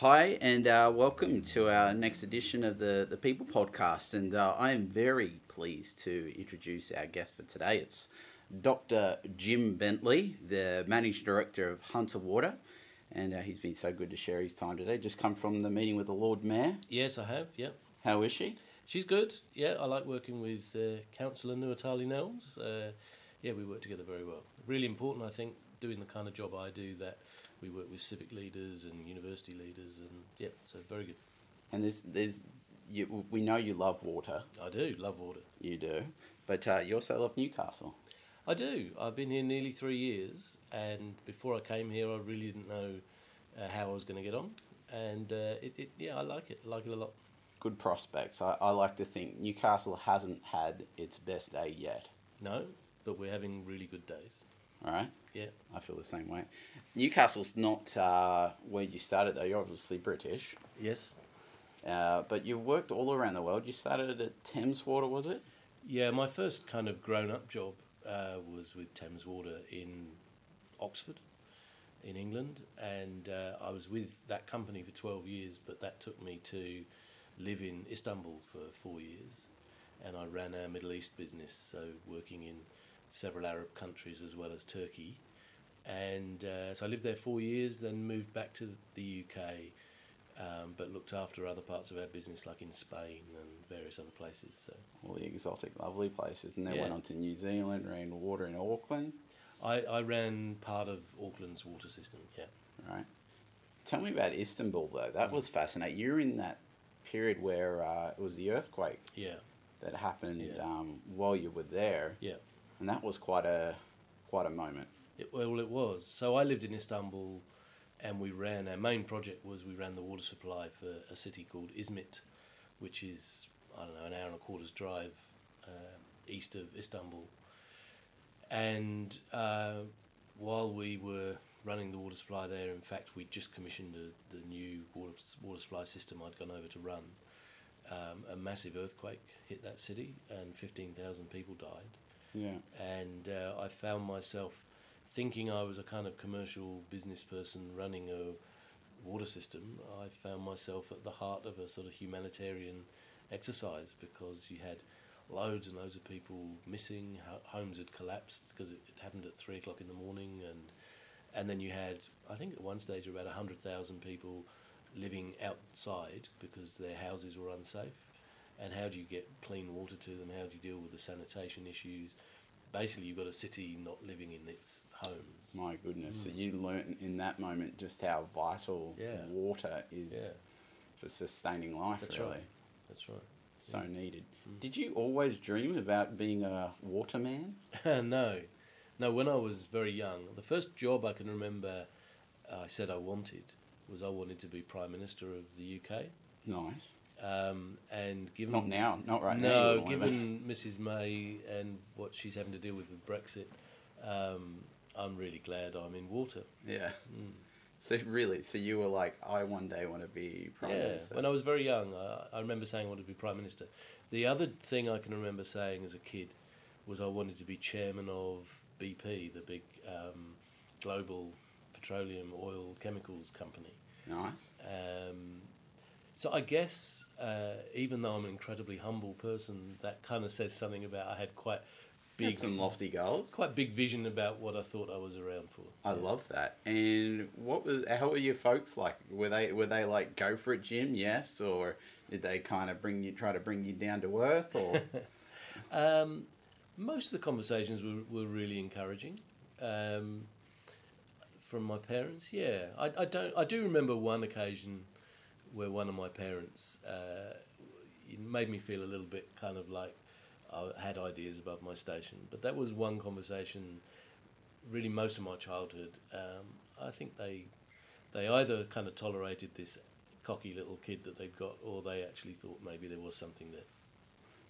Hi, and uh, welcome to our next edition of the, the People Podcast. And uh, I am very pleased to introduce our guest for today. It's Dr. Jim Bentley, the Managing Director of Hunter Water. And uh, he's been so good to share his time today. Just come from the meeting with the Lord Mayor. Yes, I have. Yep. How is she? She's good. Yeah, I like working with uh, Councillor Nuatali Nelmes. Uh, yeah, we work together very well. Really important, I think, doing the kind of job I do that we work with civic leaders and university leaders, and yeah, so very good. And there's, there's, you, we know you love water. I do love water. You do, but uh, you also love Newcastle. I do. I've been here nearly three years, and before I came here, I really didn't know uh, how I was going to get on, and uh, it, it, yeah, I like it. I like it a lot. Good prospects. I, I like to think Newcastle hasn't had its best day yet. No, but we're having really good days. All right. Yeah. I feel the same way. Newcastle's not uh, where you started though. You're obviously British, Yes. uh, but you've worked all around the world. You started at Thames Water, was it? Yeah, my first kind of grown-up job uh, was with Thames Water in Oxford, in England, and uh, I was with that company for twelve years. But that took me to live in Istanbul for four years, and I ran our Middle East business, so working in several Arab countries as well as Turkey. And uh, so I lived there four years, then moved back to the UK, um, but looked after other parts of our business, like in Spain and various other places. So All the exotic, lovely places, and then Yeah. went on to New Zealand, ran water in Auckland. I, I ran part of Auckland's water system. Yeah. Right. Tell me about Istanbul though. That Mm. was fascinating. You're in that period where uh, it was the earthquake Yeah. that happened Yeah. um, while you were there, Yeah. And that was quite a quite a moment. It, well, it was. So I lived in Istanbul, and we ran our main project was we ran the water supply for a city called Izmit, which is I don't know an hour and a quarter's drive uh, east of Istanbul. And uh, while we were running the water supply there, in fact, we just commissioned the, the new water water supply system I'd gone over to run. Um, a massive earthquake hit that city, and fifteen thousand people died Yeah. and uh, I found myself thinking I was a kind of commercial business person running a water system. I found myself at the heart of a sort of humanitarian exercise because you had loads and loads of people missing. ho- Homes had collapsed because it, it happened at three o'clock in the morning, and and then you had I think at one stage about hundred thousand people living outside because their houses were unsafe. And how do you get clean water to them? How do you deal with the sanitation issues? Basically, you've got a city not living in its homes. My goodness. So you learnt in that moment just how vital Mm. Yeah. water is Yeah. for sustaining life, That's really. right. That's right. So needed. Did you always dream about being a waterman? no, no. When I was very young, the first job I can remember I said I wanted was I wanted to be prime minister of the UK. Nice. Um, and given Not now, not right now. no, to be. given Mrs May and what she's having to deal with with Brexit, um, I'm really glad I'm in water. Yeah. Mm. So really, so you were like, I one day want to be prime yeah, minister. when I was very young, I, I remember saying I wanted to be prime minister. The other thing I can remember saying as a kid was I wanted to be chairman of BP, the big um, global petroleum oil chemicals company. nice. Um, so I guess uh, even though I'm an incredibly humble person, that kind of says something about I had quite Big. some lofty goals. quite big vision about what I thought I was around for. I love that. And what was? How were your folks like? Were they were they like go for it, Jim? Yes, or did they kind of bring you try to bring you down to earth? Or Um, most of the conversations were, were really encouraging. Um, from my parents, yeah, I, I don't. I do remember one occasion where one of my parents uh, made me feel a little bit kind of like I had ideas above my station. But that was one conversation. Really, most of my childhood, um, I think they they either kind of tolerated this cocky little kid that they'd got, or they actually thought maybe there was something there.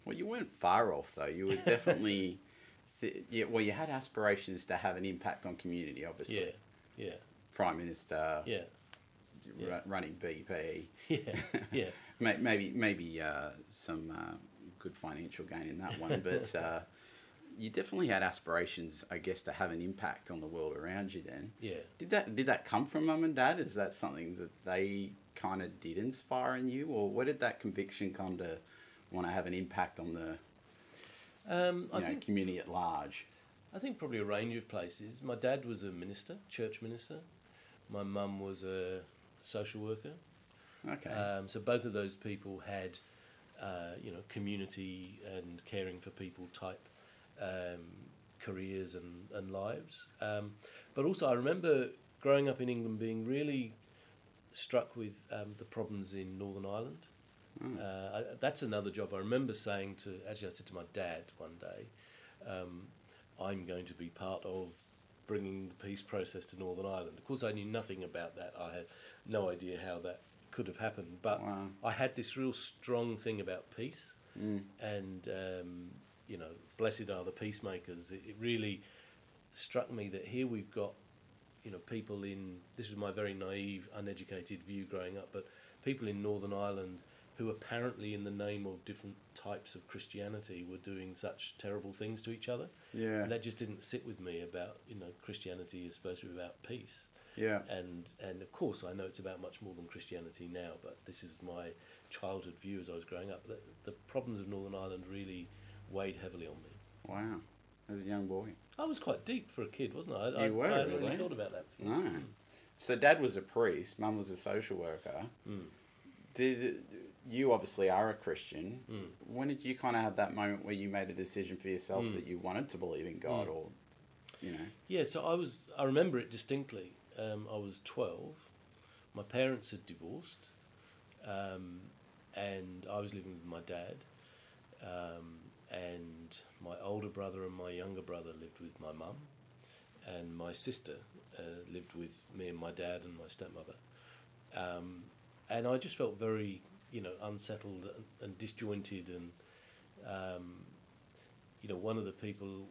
well, you weren't far off though. You were definitely. Th- yeah, well, you had aspirations to have an impact on community, obviously. Yeah, yeah, Prime Minister, yeah, yeah. running BP. yeah, yeah. Maybe maybe uh, some uh, good financial gain in that one, but uh, you definitely had aspirations, I guess, to have an impact on the world around you. Then Yeah. did that did that come from mum and dad? Is that something that they kind of did inspire in you, or where did that conviction come to want to have an impact on the Um, I know, think community at large? I think probably a range of places. My dad was a minister, church minister. My mum was a social worker. Okay. Um, so both of those people had, uh, you know, community and caring for people type um, careers and, and lives. Um, but also, I remember growing up in England being really struck with um, the problems in Northern Ireland. Mm. Uh, I, that's another job. I remember saying to, actually, I said to my dad one day, um, I'm going to be part of bringing the peace process to Northern Ireland. Of course, I knew nothing about that. I had no idea how that could have happened. But Wow. I had this real strong thing about peace, Mm. and um, you know, blessed are the peacemakers. It, it really struck me that here we've got, you know, people in. This was my very naive, uneducated view growing up, but people in Northern Ireland who apparently, in the name of different types of Christianity, were doing such terrible things to each other. Yeah. And that just didn't sit with me about, you know, Christianity is supposed to be about peace Yeah. and and of course I know it's about much more than Christianity now, but this is my childhood view as I was growing up. The, the problems of Northern Ireland really weighed heavily on me. Wow. As a young boy. I was quite deep for a kid, wasn't I? I, You were, I, really? thought about that. Before. No. So dad was a priest, mum was a social worker. Mm. Did you obviously are a Christian? Mm. When did you kind of have that moment where you made a decision for yourself Mm. that you wanted to believe in God, Mm. or you know? Yeah, so I was. I remember it distinctly. Um, I was twelve. My parents had divorced, um, and I was living with my dad. Um, and my older brother and my younger brother lived with my mum, and my sister uh, lived with me and my dad and my stepmother. Um, and I just felt very, you know, unsettled and, and disjointed, and um, you know, one of the people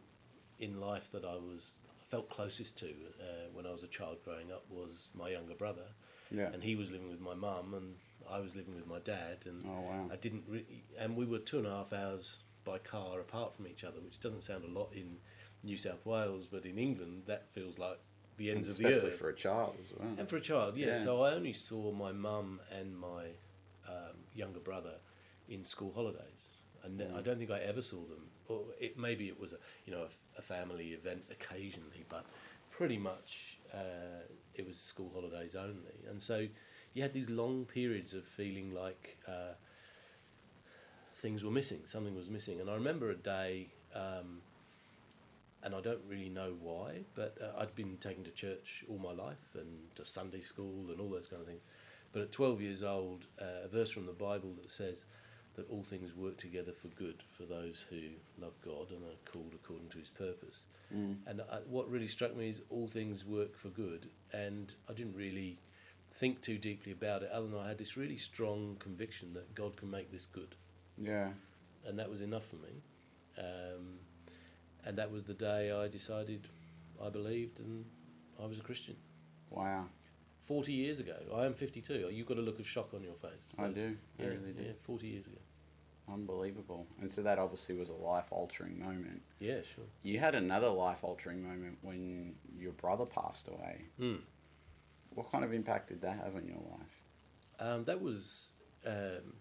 in life that I was felt closest to uh, when I was a child growing up was my younger brother, Yeah. and he was living with my mum, and I was living with my dad, and Oh wow. I didn't really, and we were two and a half hours by car apart from each other, which doesn't sound a lot in New South Wales, but in England that feels like the ends of the earth. Especially for a child as well. And for a child, yeah. Yeah. So I only saw my mum and my um, younger brother in school holidays. And Mm. I don't think I ever saw them. Or it maybe it was a you know a, a family event occasionally, but pretty much uh, it was school holidays only. And so you had these long periods of feeling like uh, things were missing, something was missing. And I remember a day. Um, and I don't really know why, but uh, I'd been taken to church all my life and to Sunday school and all those kind of things. But at 12 years old, uh, a verse from the Bible that says that all things work together for good for those who love God and are called according to his purpose. Mm. And uh, what really struck me is all things work for good, and I didn't really think too deeply about it, other than I had this really strong conviction that God can make this good Yeah. and that was enough for me. Um, and that was the day I decided I believed and I was a Christian. Wow. 40 years ago. I am 52. You've got a look of shock on your face. I do. I Yeah, really do. yeah, 40 years ago. Unbelievable. And so that obviously was a life altering moment. Yeah, sure. You had another life altering moment when your brother passed away. Mm. What kind of impact did that have on your life? Um, that was um,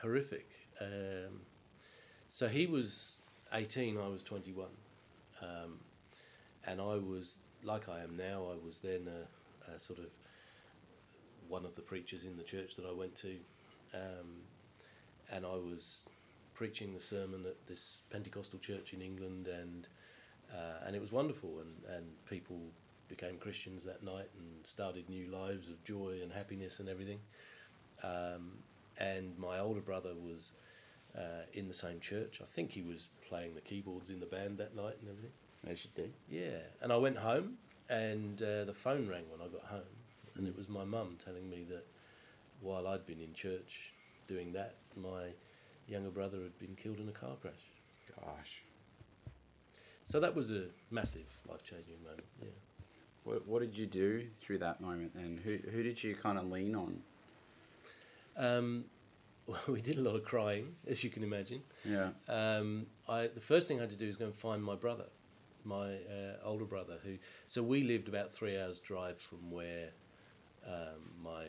horrific. Um, so he was 18, I was 21. Um, and I was, like I am now, I was then a, a sort of one of the preachers in the church that I went to. And I was preaching the sermon at this Pentecostal church in England, and uh, and it was wonderful. And, and people became Christians that night and started new lives of joy and happiness and everything. Um, and my older brother was uh, in the same church. I think he was playing the keyboards in the band that night and everything. As you did. Yeah, and I went home, and uh, the phone rang when I got home, and it was my mum telling me that while I'd been in church doing that, my younger brother had been killed in a car crash. Gosh. So that was a massive life changing moment. Yeah. What, what did you do through that moment then? Who, who did you kind of lean on? Um, well, we did a lot of crying, as you can imagine. Yeah. Um, I, the first thing I had to do was go and find my brother, my uh, older brother. Who so we lived about three hours drive from where um, my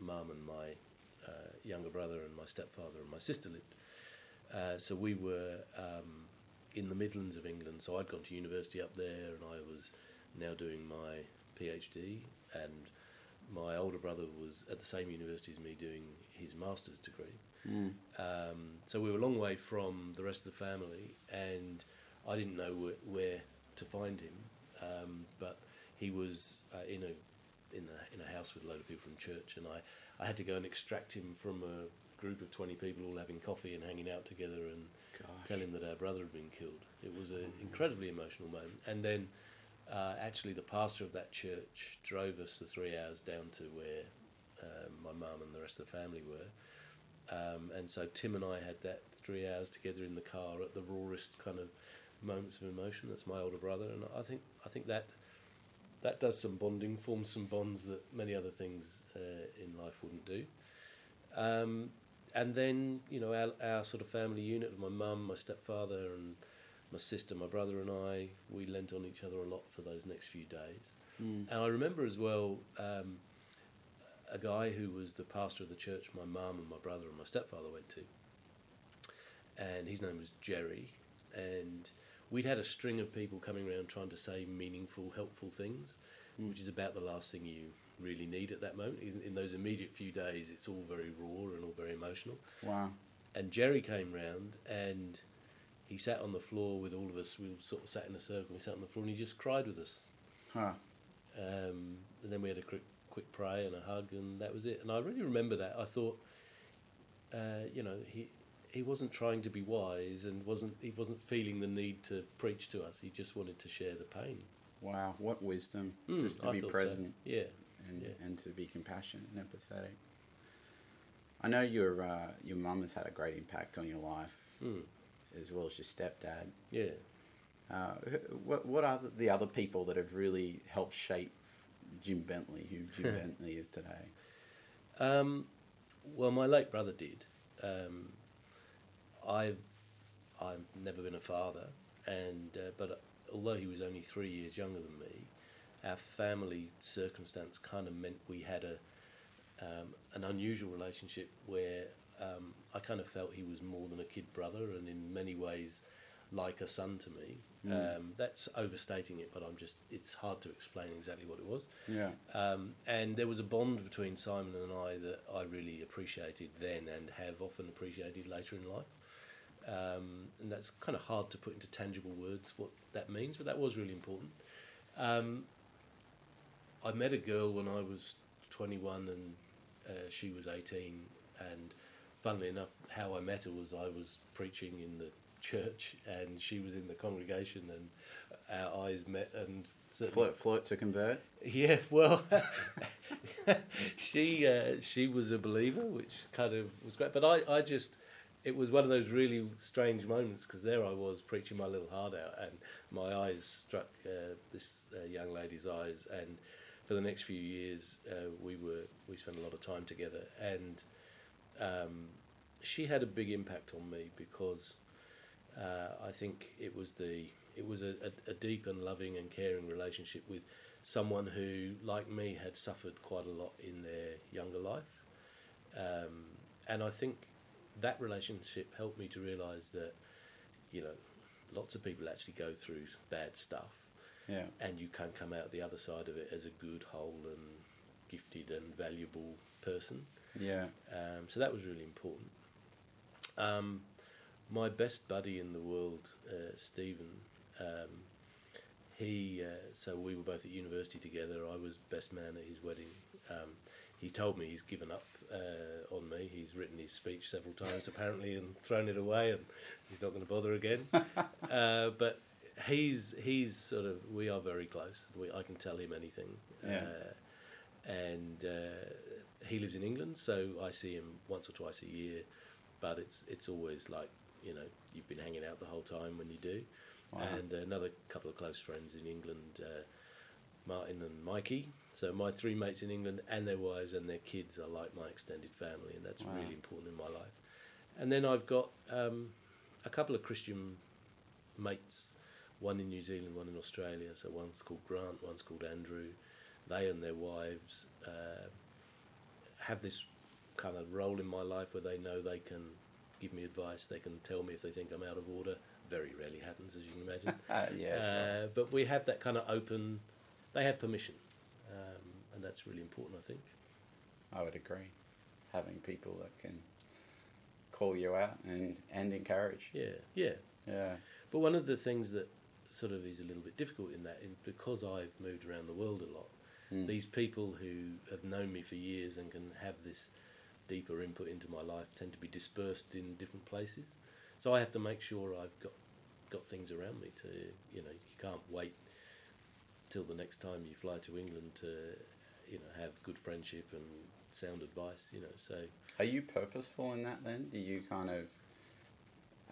mum and my younger brother and my stepfather and my sister lived. Uh, so we were um, in the Midlands of England. So I'd gone to university up there, and I was now doing my PhD, and my older brother was at the same university as me doing his master's degree. Mm. Um, so we were a long way from the rest of the family, and I didn't know wh- where to find him. Um, but he was uh, in a in a in a house with a load of people from church, and I, I had to go and extract him from a group of twenty people all having coffee and hanging out together, and Gosh. tell him that our brother had been killed. It was an incredibly emotional moment, and then. Uh, actually, the pastor of that church drove us the three hours down to where um, my mum and the rest of the family were. Um, and so Tim and I had that three hours together in the car at the rawest kind of moments of emotion. That's my older brother, and I think I think that that does some bonding, forms some bonds that many other things uh, in life wouldn't do. Um, and then you know our, our sort of family unit of my mum, my stepfather, and my sister, my brother, and I, we lent on each other a lot for those next few days. Mm. And I remember as well um, a guy who was the pastor of the church my mum and my brother and my stepfather went to. And his name was Jerry. And we'd had a string of people coming around trying to say meaningful, helpful things, Mm. which is about the last thing you really need at that moment. In, in those immediate few days, it's all very raw and all very emotional. Wow. And Jerry came round and he sat on the floor with all of us. We sort of sat in a circle. We sat on the floor and he just cried with us. Huh. Um, and then we had a quick, quick pray and a hug, and that was it. And I really remember that. I thought, uh, you know, he he wasn't trying to be wise, and wasn't he wasn't feeling the need to preach to us. He just wanted to share the pain. Wow. What wisdom Mm, just to I be thought so. present Yeah. and, Yeah. and to be compassionate and empathetic. I know your uh, your mum has had a great impact on your life, Mm, as well as your stepdad. yeah. Uh, what what are the other people that have really helped shape Jim Bentley, who Jim Bentley is today? Um, well, my late brother did. Um, I've I've never been a father, and uh, but although he was only three years younger than me, our family circumstance kind of meant we had a um, an unusual relationship where um, I kind of felt he was more than a kid brother, and in many ways like a son to me. Mm. Um, that's overstating it, but I'm just it's hard to explain exactly what it was. Yeah. Um, and there was a bond between Simon and I that I really appreciated then and have often appreciated later in life. Um, and that's kind of hard to put into tangible words what that means, but that was really important. Um, I met a girl when I was 21 and uh, she was 18, and funnily enough, how I met her was I was preaching in the church and she was in the congregation, and our eyes met and Flirt, flirt to convert. yeah, well, she uh, she was a believer, which kind of was great. But I, I just, it was one of those really strange moments because there I was preaching my little heart out, and my eyes struck uh, this uh, young lady's eyes, and for the next few years uh, we were we spent a lot of time together, and um, she had a big impact on me because uh, I think it was the it was a, a, a deep and loving and caring relationship with someone who, like me, had suffered quite a lot in their younger life, um, and I think that relationship helped me to realise that you know lots of people actually go through bad stuff, Yeah. and you can come out the other side of it as a good, whole, and gifted and valuable person. Yeah. Um, so that was really important. Um, my best buddy in the world, uh, Stephen, um, he, uh, so we were both at university together. I was best man at his wedding. Um, he told me he's given up uh, on me. He's written his speech several times apparently and thrown it away, and he's not going to bother again. uh, but he's he's sort of we are very close. We, I can tell him anything. Yeah. Uh, and uh, he lives in England, so I see him once or twice a year. But it's it's always like you know you've been hanging out the whole time when you do. Wow. And another couple of close friends in England, uh, Martin and Mikey. So my three mates in England and their wives and their kids are like my extended family, and that's Wow. really important in my life. And then I've got um, a couple of Christian mates, one in New Zealand, one in Australia. So one's called Grant, one's called Andrew. They and their wives uh, have this kind of role in my life where they know they can give me advice, they can tell me if they think I'm out of order. Very rarely happens, as you can imagine. Uh, yeah, sure. Uh, but we have that kind of open. They have permission, um, and that's really important, I think. I would agree. Having people that can call you out and, and encourage. Yeah, yeah. Yeah. But one of the things that sort of is a little bit difficult in that, in, because I've moved around the world a lot, Mm. these people who have known me for years and can have this deeper input into my life tend to be dispersed in different places. So I have to make sure I've got got things around me to, you know, you can't wait till the next time you fly to England to, you know, have good friendship and sound advice, you know. So Are you purposeful in that then? Do you kind of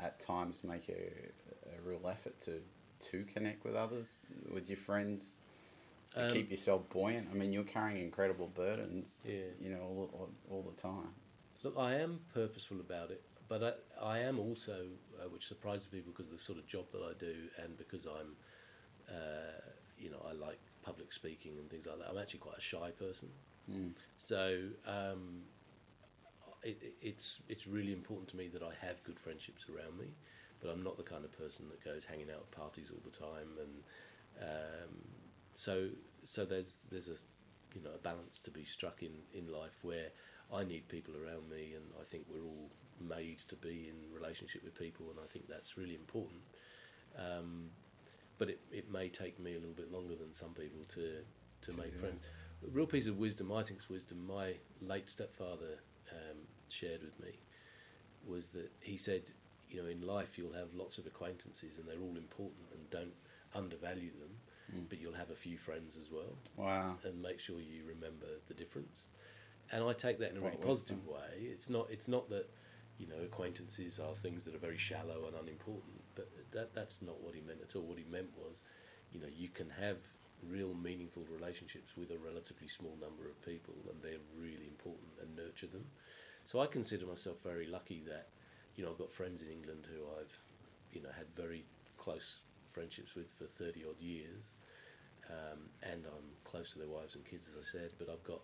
at times make a, a real effort to, to connect with others, with your friends, to Um, keep yourself buoyant? I mean, you're carrying incredible burdens, Yeah. you know, all, all, all the time. Look, I am purposeful about it, but I, I am also, uh, which surprises people because of the sort of job that I do, and because I'm, uh, you know, I like public speaking and things like that. I'm actually quite a shy person, Mm. so um, it, it- it's it's really important to me that I have good friendships around me, but I'm not the kind of person that goes hanging out at parties all the time, and um, so so there's there's a you know a balance to be struck in in life where I need people around me, and I think we're all made to be in relationship with people, and I think that's really important. Um, but it, it may take me a little bit longer than some people to to make Yeah. friends. A real piece of wisdom, I think, is wisdom. My late stepfather um, shared with me was that he said, you know, in life you'll have lots of acquaintances, and they're all important, and don't undervalue them. Mm. But you'll have a few friends as well Wow. and make sure you remember the difference. And I take that in a What really positive way. It's not it's not that you know acquaintances are things that are very shallow and unimportant, but that that's not what he meant at all. What he meant was, you know, you can have real meaningful relationships with a relatively small number of people, and they're really important, and nurture them. So I consider myself very lucky that you know I've got friends in England who I've you know had very close friendships with for thirty odd years um, and I'm close to their wives and kids, as I said. But I've got,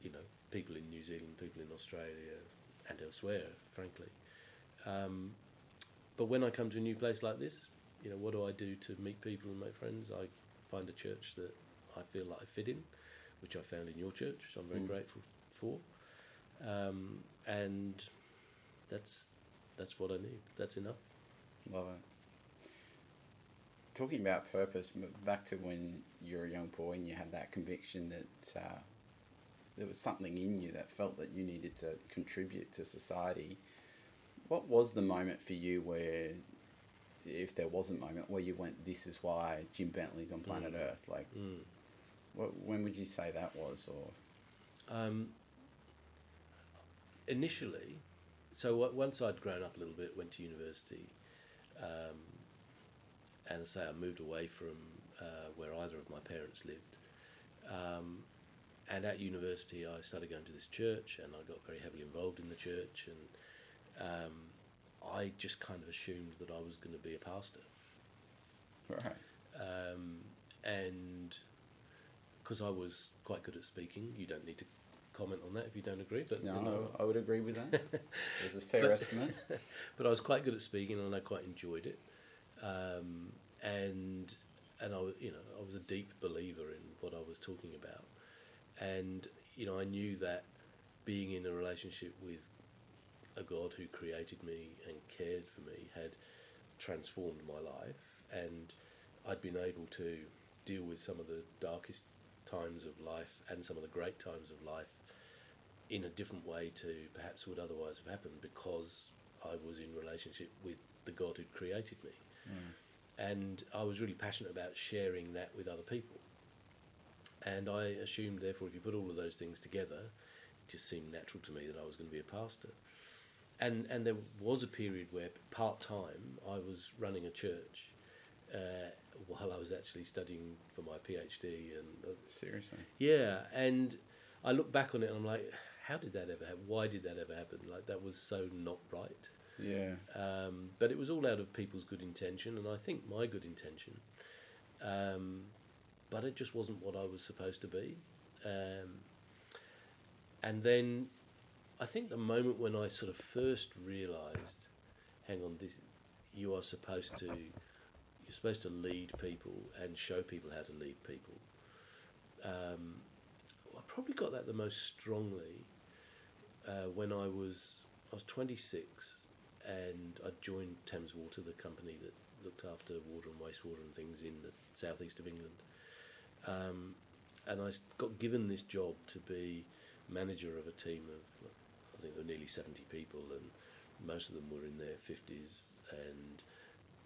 you know, people in New Zealand, people in Australia, and elsewhere, frankly. Um, but when I come to a new place like this, you know, what do I do to meet people and make friends? I find a church that I feel like I fit in, which I found in your church. So I'm very Mm. grateful for, um, and that's that's what I need. That's enough. Love it. Talking about purpose, back to when you were a young boy and you had that conviction that uh, there was something in you that felt that you needed to contribute to society. What was the moment for you where, if there was a moment where you went, "This is why Jim Bentley's on planet Mm. Earth"? Like, Mm. what, when would you say that was? Or Um, initially, so w- once I'd grown up a little bit, went to university, um, and I say I moved away from uh, where either of my parents lived. Um, and at university, I started going to this church, and I got very heavily involved in the church, and um, I just kind of assumed that I was going to be a pastor. right, Um, and because I was quite good at speaking, you don't need to comment on that if you don't agree. But you no, know, I would agree with that. It's a fair But- estimate. but I was quite good at speaking, and I quite enjoyed it. Um, and and I was, you know, I was a deep believer in what I was talking about, and you know, I knew that being in a relationship with a God who created me and cared for me had transformed my life, and I'd been able to deal with some of the darkest times of life and some of the great times of life in a different way to perhaps would otherwise have happened because I was in relationship with the God who created me. And I was really passionate about sharing that with other people. And I assumed, therefore, if you put all of those things together, it just seemed natural to me that I was going to be a pastor. And, and there was a period where part time I was running a church uh, while I was actually studying for my PhD. And uh, Seriously. yeah, and I look back on it and I'm like, how did that ever happen? Why did that ever happen? Like that was so not right. Yeah. Um, but it was all out of people's good intention, and I think my good intention. Um, but it just wasn't what I was supposed to be. Um, and then I think the moment when I sort of first realised, hang on, this you are supposed to you're supposed to lead people and show people how to lead people. Um, I probably got that the most strongly uh, when I was I was 26 and I joined Thames Water, the company that looked after water and wastewater and things in the southeast of England. Um, and I got given this job to be manager of a team of, I think there were nearly 70 people, and most of them were in their 50s. And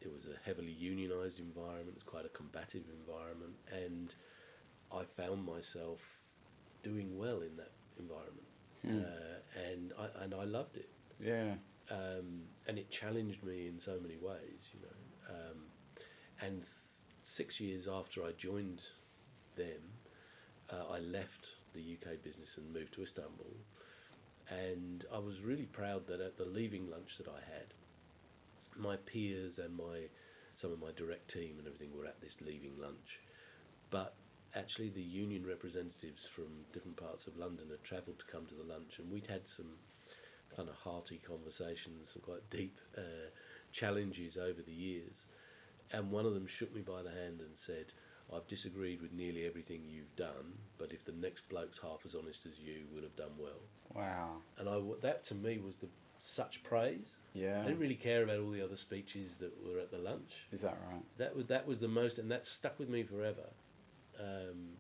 it was a heavily unionised environment, it's quite a combative environment, and I found myself doing well in that environment. Hmm. Uh, and I and I loved it Yeah. Um, and it challenged me in so many ways, you know. Um, and th- six years after I joined them, uh, I left the UK business and moved to Istanbul. And I was really proud that at the leaving lunch that I had, my peers and my some of my direct team and everything were at this leaving lunch, but actually the union representatives from different parts of London had travelled to come to the lunch, and we'd had some kind of hearty conversations, some quite deep uh, challenges over the years. And one of them shook me by the hand and said, I've disagreed with nearly everything you've done, but if the next bloke's half as honest as you, would have done well. Wow. And I, that to me was the such praise. Yeah. I didn't really care about all the other speeches that were at the lunch. Is that right? That was that was the most, and that stuck with me forever. Um,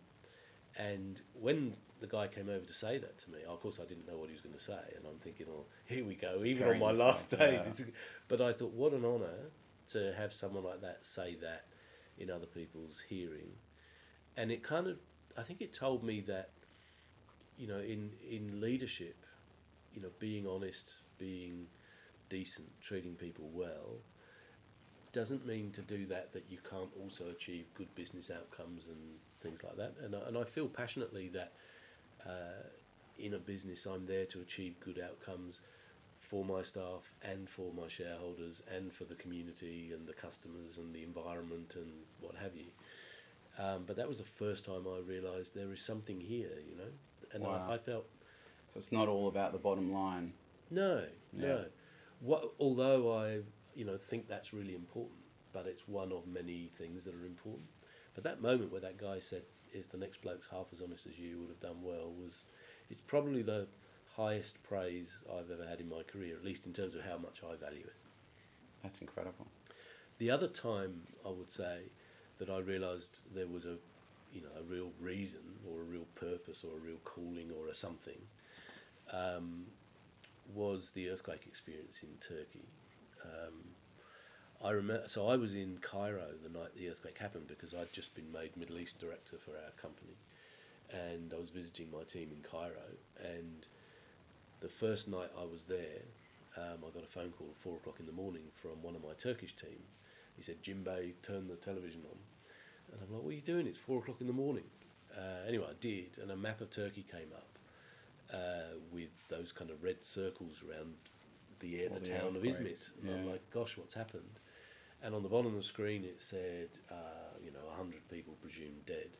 and when the guy came over to say that to me, of course I didn't know what he was going to say, and I'm thinking, oh, here we go, even Carrying on my last day. yeah. But I thought, what an honour to have someone like that say that in other people's hearing, and it kind of, I think it told me that, you know, in in leadership, you know, being honest, being decent, treating people well, doesn't mean to do that that you can't also achieve good business outcomes and things like that. And I, and I feel passionately that uh, in a business I'm there to achieve good outcomes for my staff and for my shareholders and for the community and the customers and the environment and what have you. Um, but that was the first time I realised there is something here, you know. And Wow. I, I felt So it's not all about the bottom line. no, Yeah. no. What, although I, you know, think that's really important, but it's one of many things that are important. But that moment where that guy said, "If the next bloke's half as honest as you, would have done well," was it's probably the highest praise I've ever had in my career, at least in terms of how much I value it. That's incredible. The other time I would say that I realised there was a, you know, a real reason or a real purpose or a real calling or a something, um, was the earthquake experience in Turkey. Um, I remember, so I was in Cairo the night the earthquake happened because I'd just been made Middle East director for our company, and I was visiting my team in Cairo. And the first night I was there, um, I got a phone call at four o'clock in the morning from one of my Turkish team. He said, "Jim Bey, turn the television on," and I'm like, "What are you doing? It's four o'clock in the morning." Uh, anyway, I did, and a map of Turkey came up uh, with those kind of red circles around the, the, the town of Izmit. And I'm like, "Gosh, what's happened?" And on the bottom of the screen, it said, uh, "You know, hundred people presumed dead."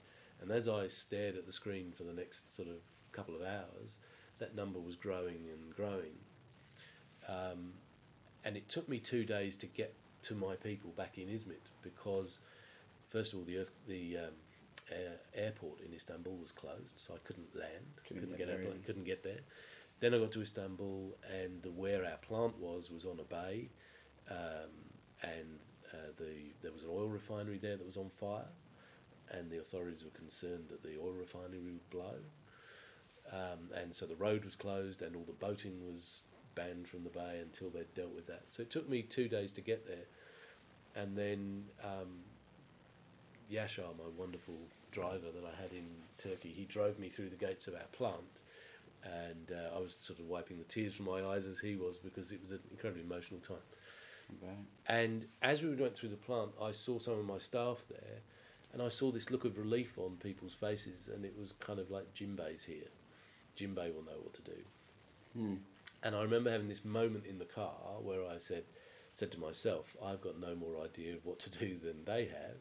And as I stared at the screen for the next sort of couple of hours, that number was growing and growing. Um, and it took me two days to get to my people back in Izmit because, first of all, the earth, the um, air, airport in Istanbul was closed, so I couldn't land, Couldn't couldn't, get get, there couldn't get there. Then I got to Istanbul, and the, where our plant was was on a bay, um, and uh, the there was an oil refinery there that was on fire, and the authorities were concerned that the oil refinery would blow. Um, and so the road was closed, and all the boating was banned from the bay until they'd dealt with that. So it took me two days to get there, and then um, Yashar, my wonderful driver that I had in Turkey, he drove me through the gates of our plant, and uh, I was sort of wiping the tears from my eyes as he was because it was an incredibly emotional time. Okay. And as we went through the plant, I saw some of my staff there, and I saw this look of relief on people's faces, and it was kind of like Jim Bey's here. Jim Bey will know what to do. Hmm. And I remember having this moment in the car where I said, said to myself, I've got no more idea of what to do than they have.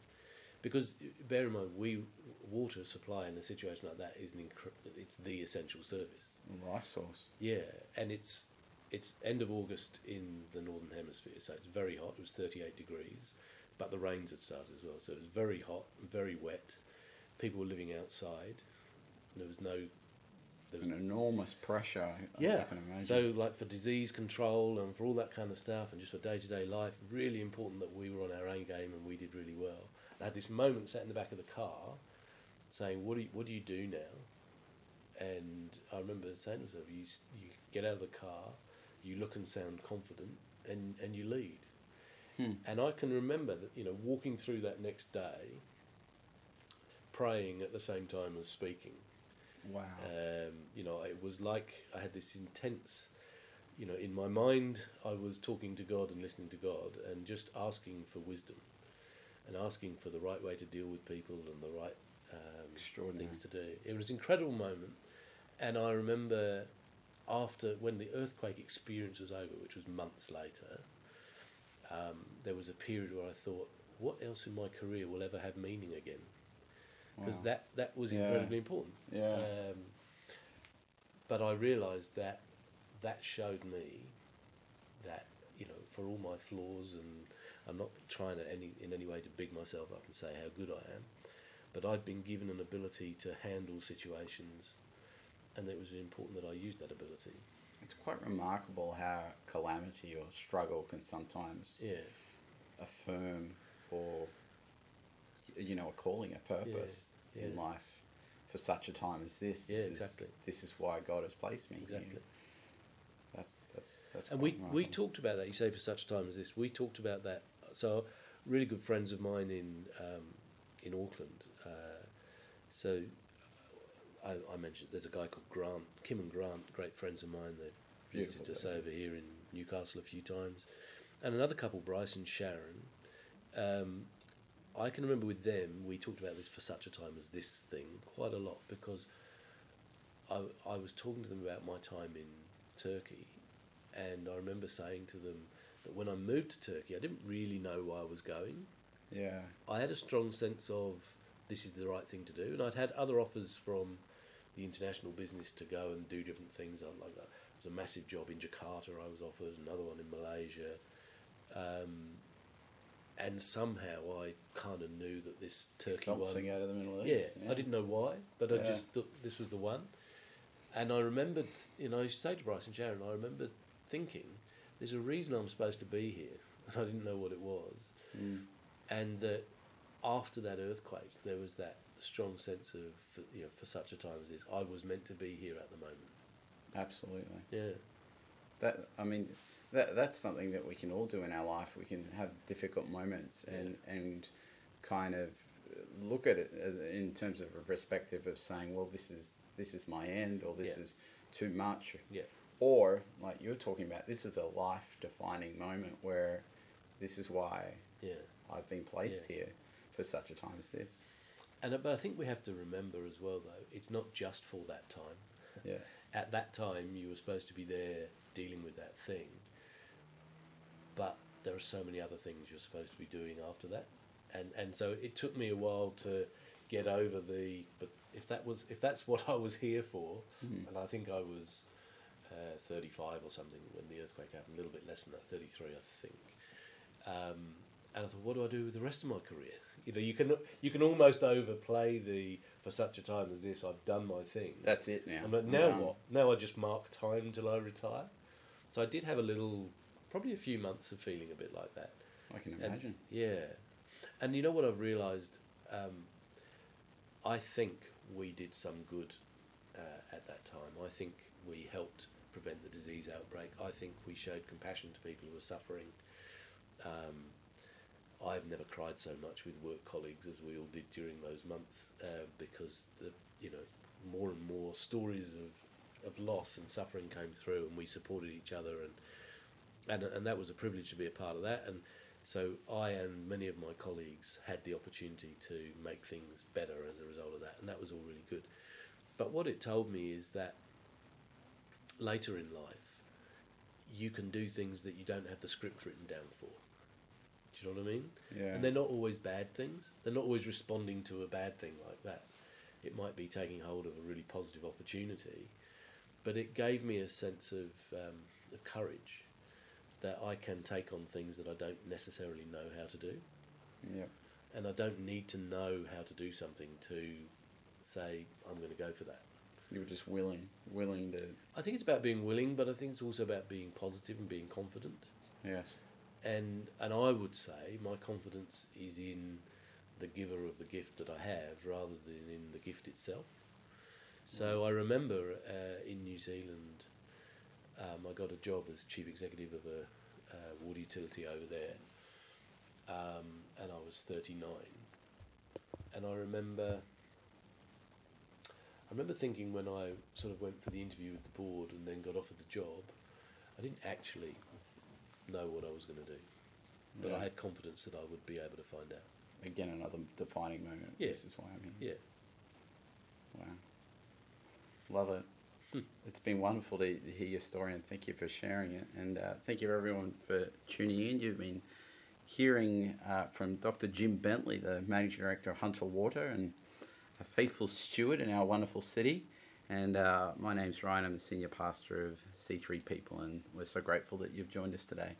Because bear in mind, we water supply in a situation like that is an incre- it's the essential service. Life source. Yeah, and it's it's end of August in the northern hemisphere, so it's very hot. It was 38 degrees, but the rains had started as well, so it was very hot, very wet. People were living outside. There was no there was An enormous pressure. Yeah. I can imagine. So, like for disease control and for all that kind of stuff, and just for day to day life, really important that we were on our own game and we did really well. I had this moment sat in the back of the car, saying, "What do you, what do you do now?" And I remember saying to myself, "You you get out of the car, you look and sound confident, and and you lead." Hmm. And I can remember that you know walking through that next day, praying at the same time as speaking. wow. Um, you know, it was like I had this intense, you know, in my mind, I was talking to God and listening to God and just asking for wisdom and asking for the right way to deal with people and the right um, Extraordinary. things to do. It was an incredible moment. And I remember after, when the earthquake experience was over, which was months later, um, there was a period where I thought, what else in my career will ever have meaning again? Because Wow. that, that was Yeah. incredibly important. Yeah. Um, but I realised that that showed me that you know, for all my flaws, and I'm not trying to any in any way to big myself up and say how good I am, but I'd been given an ability to handle situations, and it was important that I used that ability. It's quite remarkable how calamity or struggle can sometimes Yeah, affirm or you know a calling, a purpose Yeah, in yeah. life for such a time as this. Yeah, this exactly. Is, this is why God has placed me exactly. here. That's that's that's. And we we talked about that. You say for such a time as this. We talked about that. So, really good friends of mine in um, in Auckland. Uh, so, I, I mentioned there's a guy called Grant, Kim and Grant, great friends of mine. They've visited Beautiful us over here in Newcastle a few times, and another couple, Bryce and Sharon. Um, I can remember with them, we talked about this for such a time as this thing quite a lot because I, I was talking to them about my time in Turkey, and I remember saying to them that when I moved to Turkey, I didn't really know where I was going. Yeah. I had a strong sense of this is the right thing to do, and I'd had other offers from the international business to go and do different things. I like that. It was a massive job in Jakarta. I was offered another one in Malaysia, um, and somehow I kind of knew that this Turkey one. Bouncing out of the Middle Yeah, East. I didn't know why, but I Yeah. just thought this was the one. And I remembered, you know, I used to say to Bryce and Sharon, I remember thinking, there's a reason I'm supposed to be here, and I didn't know what it was. Mm. And that after that earthquake, there was that strong sense of, for, you know, for such a time as this, I was meant to be here at the moment. Absolutely. Yeah, That I mean, that that's something that we can all do in our life. We can have difficult moments and and kind of look at it as in terms of a perspective of saying, well, this is this is my end, or this Yeah. is too much, yeah, or like you're talking about, this is a life defining moment where this is why yeah. I've been placed Yeah. here for such a time as this. And uh, but I think we have to remember as well, though, it's not just for that time. Yeah. at that time you were supposed to be there dealing with that thing but there are so many other things you're supposed to be doing after that and and so it took me a while to get over the but if that was if that's what I was here for and I think I was uh, 35 or something when the earthquake happened a little bit less than that 33 I think um, and I thought what do I do with the rest of my career you know you can you can almost overplay the for such a time as this I've done my thing That's it now. and but now Um, what? Now I just mark time till I retire. So I did have a little, probably a few months of feeling a bit like that. I can And- imagine. yeah. And you know what I've realised? Um, I think we did some good uh, at that time. I think we helped prevent the disease outbreak. I think we showed compassion to people who were suffering. Um, I've never cried so much with work colleagues as we all did during those months uh, because the you know more and more stories of of loss and suffering came through, and we supported each other, and and and that was a privilege to be a part of that. And so I and many of my colleagues had the opportunity to make things better as a result of that, and that was all really good. But what it told me is that later in life, you can do things that you don't have the script written down for. Do you know what I mean? Yeah. And they're not always bad things. They're not always responding to a bad thing like that. It might be taking hold of a really positive opportunity, but it gave me a sense of, um, of courage that I can take on things that I don't necessarily know how to do. yeah. And I don't need to know how to do something to say, I'm going to go for that. You were just willing, willing to. I think it's about being willing, but I think it's also about being positive and being confident. Yes. And and I would say my confidence is in the giver of the gift that I have rather than in the gift itself. So I remember uh, in New Zealand, um, I got a job as chief executive of a uh, water utility over there, um, and I was 39. And I remember, I remember thinking when I sort of went for the interview with the board and then got offered the job, I didn't actually know what I was going to do, but I had confidence that I would be able to find out. Again, another defining moment. Yeah. This is why I'm here. Yeah. Wow. Love it. it's been wonderful to hear your story and thank you for sharing it. And uh, thank you everyone for tuning in. You've been hearing uh, from Dr. Jim Bentley, the Managing Director of Hunter Water and a faithful steward in our wonderful city. And uh, my name's Ryan. I'm the Senior Pastor of C3 People, and we're so grateful that you've joined us today.